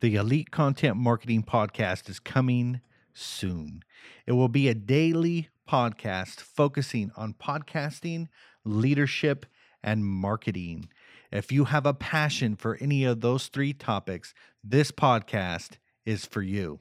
The Elite Content Marketing Podcast is coming soon. It will be a daily podcast focusing on podcasting, leadership, and marketing. If you have a passion for any of those three topics, this podcast is for you.